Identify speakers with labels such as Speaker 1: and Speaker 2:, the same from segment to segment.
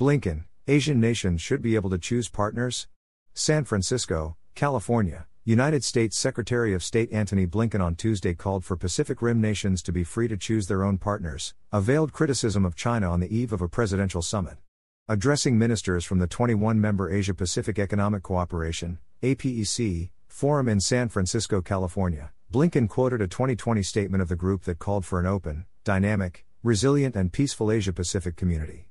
Speaker 1: Blinken, Asian nations should be able to choose partners. San Francisco, California. United States Secretary of State Antony Blinken on Tuesday called for Pacific Rim nations to be free to choose their own partners, a veiled criticism of China on the eve of a presidential summit. Addressing ministers from the 21 member Asia Pacific Economic Cooperation, APEC, forum in San Francisco, California, Blinken quoted a 2020 statement of the group that called for an open, dynamic, resilient, and peaceful Asia Pacific community.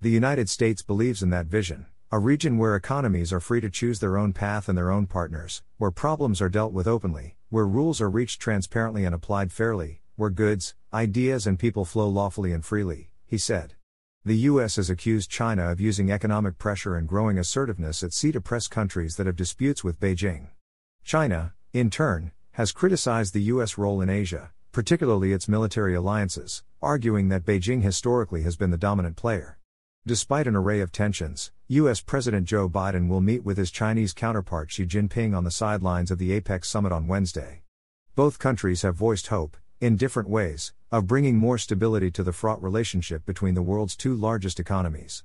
Speaker 1: The United States believes in that vision. A region where economies are free to choose their own path and their own partners, where problems are dealt with openly, where rules are reached transparently and applied fairly, where goods, ideas, and people flow lawfully and freely, he said. The U.S. has accused China of using economic pressure and growing assertiveness at sea to press countries that have disputes with Beijing. China, in turn, has criticized the U.S. role in Asia, particularly its military alliances, arguing that Beijing historically has been the dominant player. Despite an array of tensions, U.S. President Joe Biden will meet with his Chinese counterpart Xi Jinping on the sidelines of the APEC summit on Wednesday. Both countries have voiced hope, in different ways, of bringing more stability to the fraught relationship between the world's two largest economies.